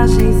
mensagens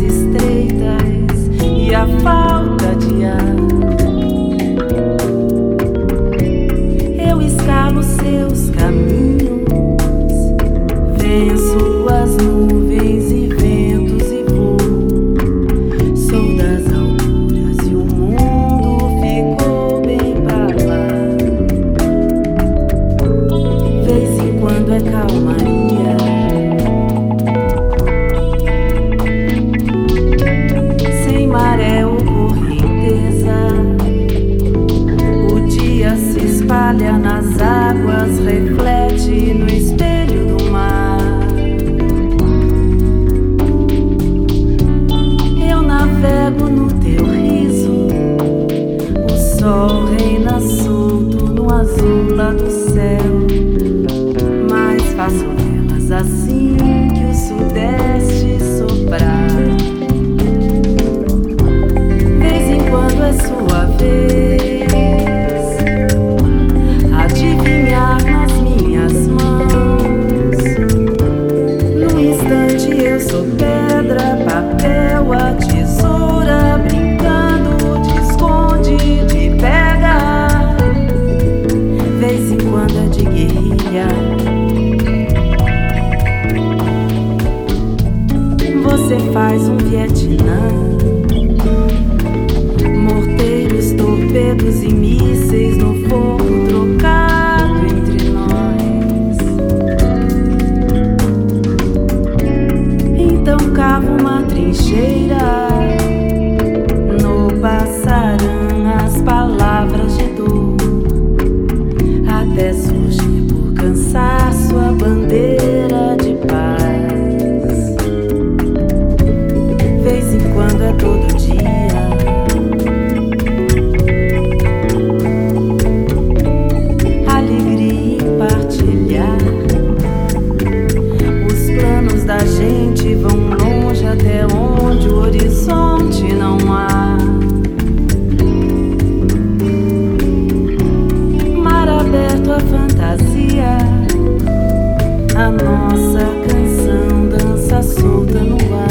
lenço, pedra, papel, a tesoura, brincando de esconde, de pega. Vez em quando é de guerrilha. Você faz um Vietnã. cliche. Nossa canção dança solta no ar.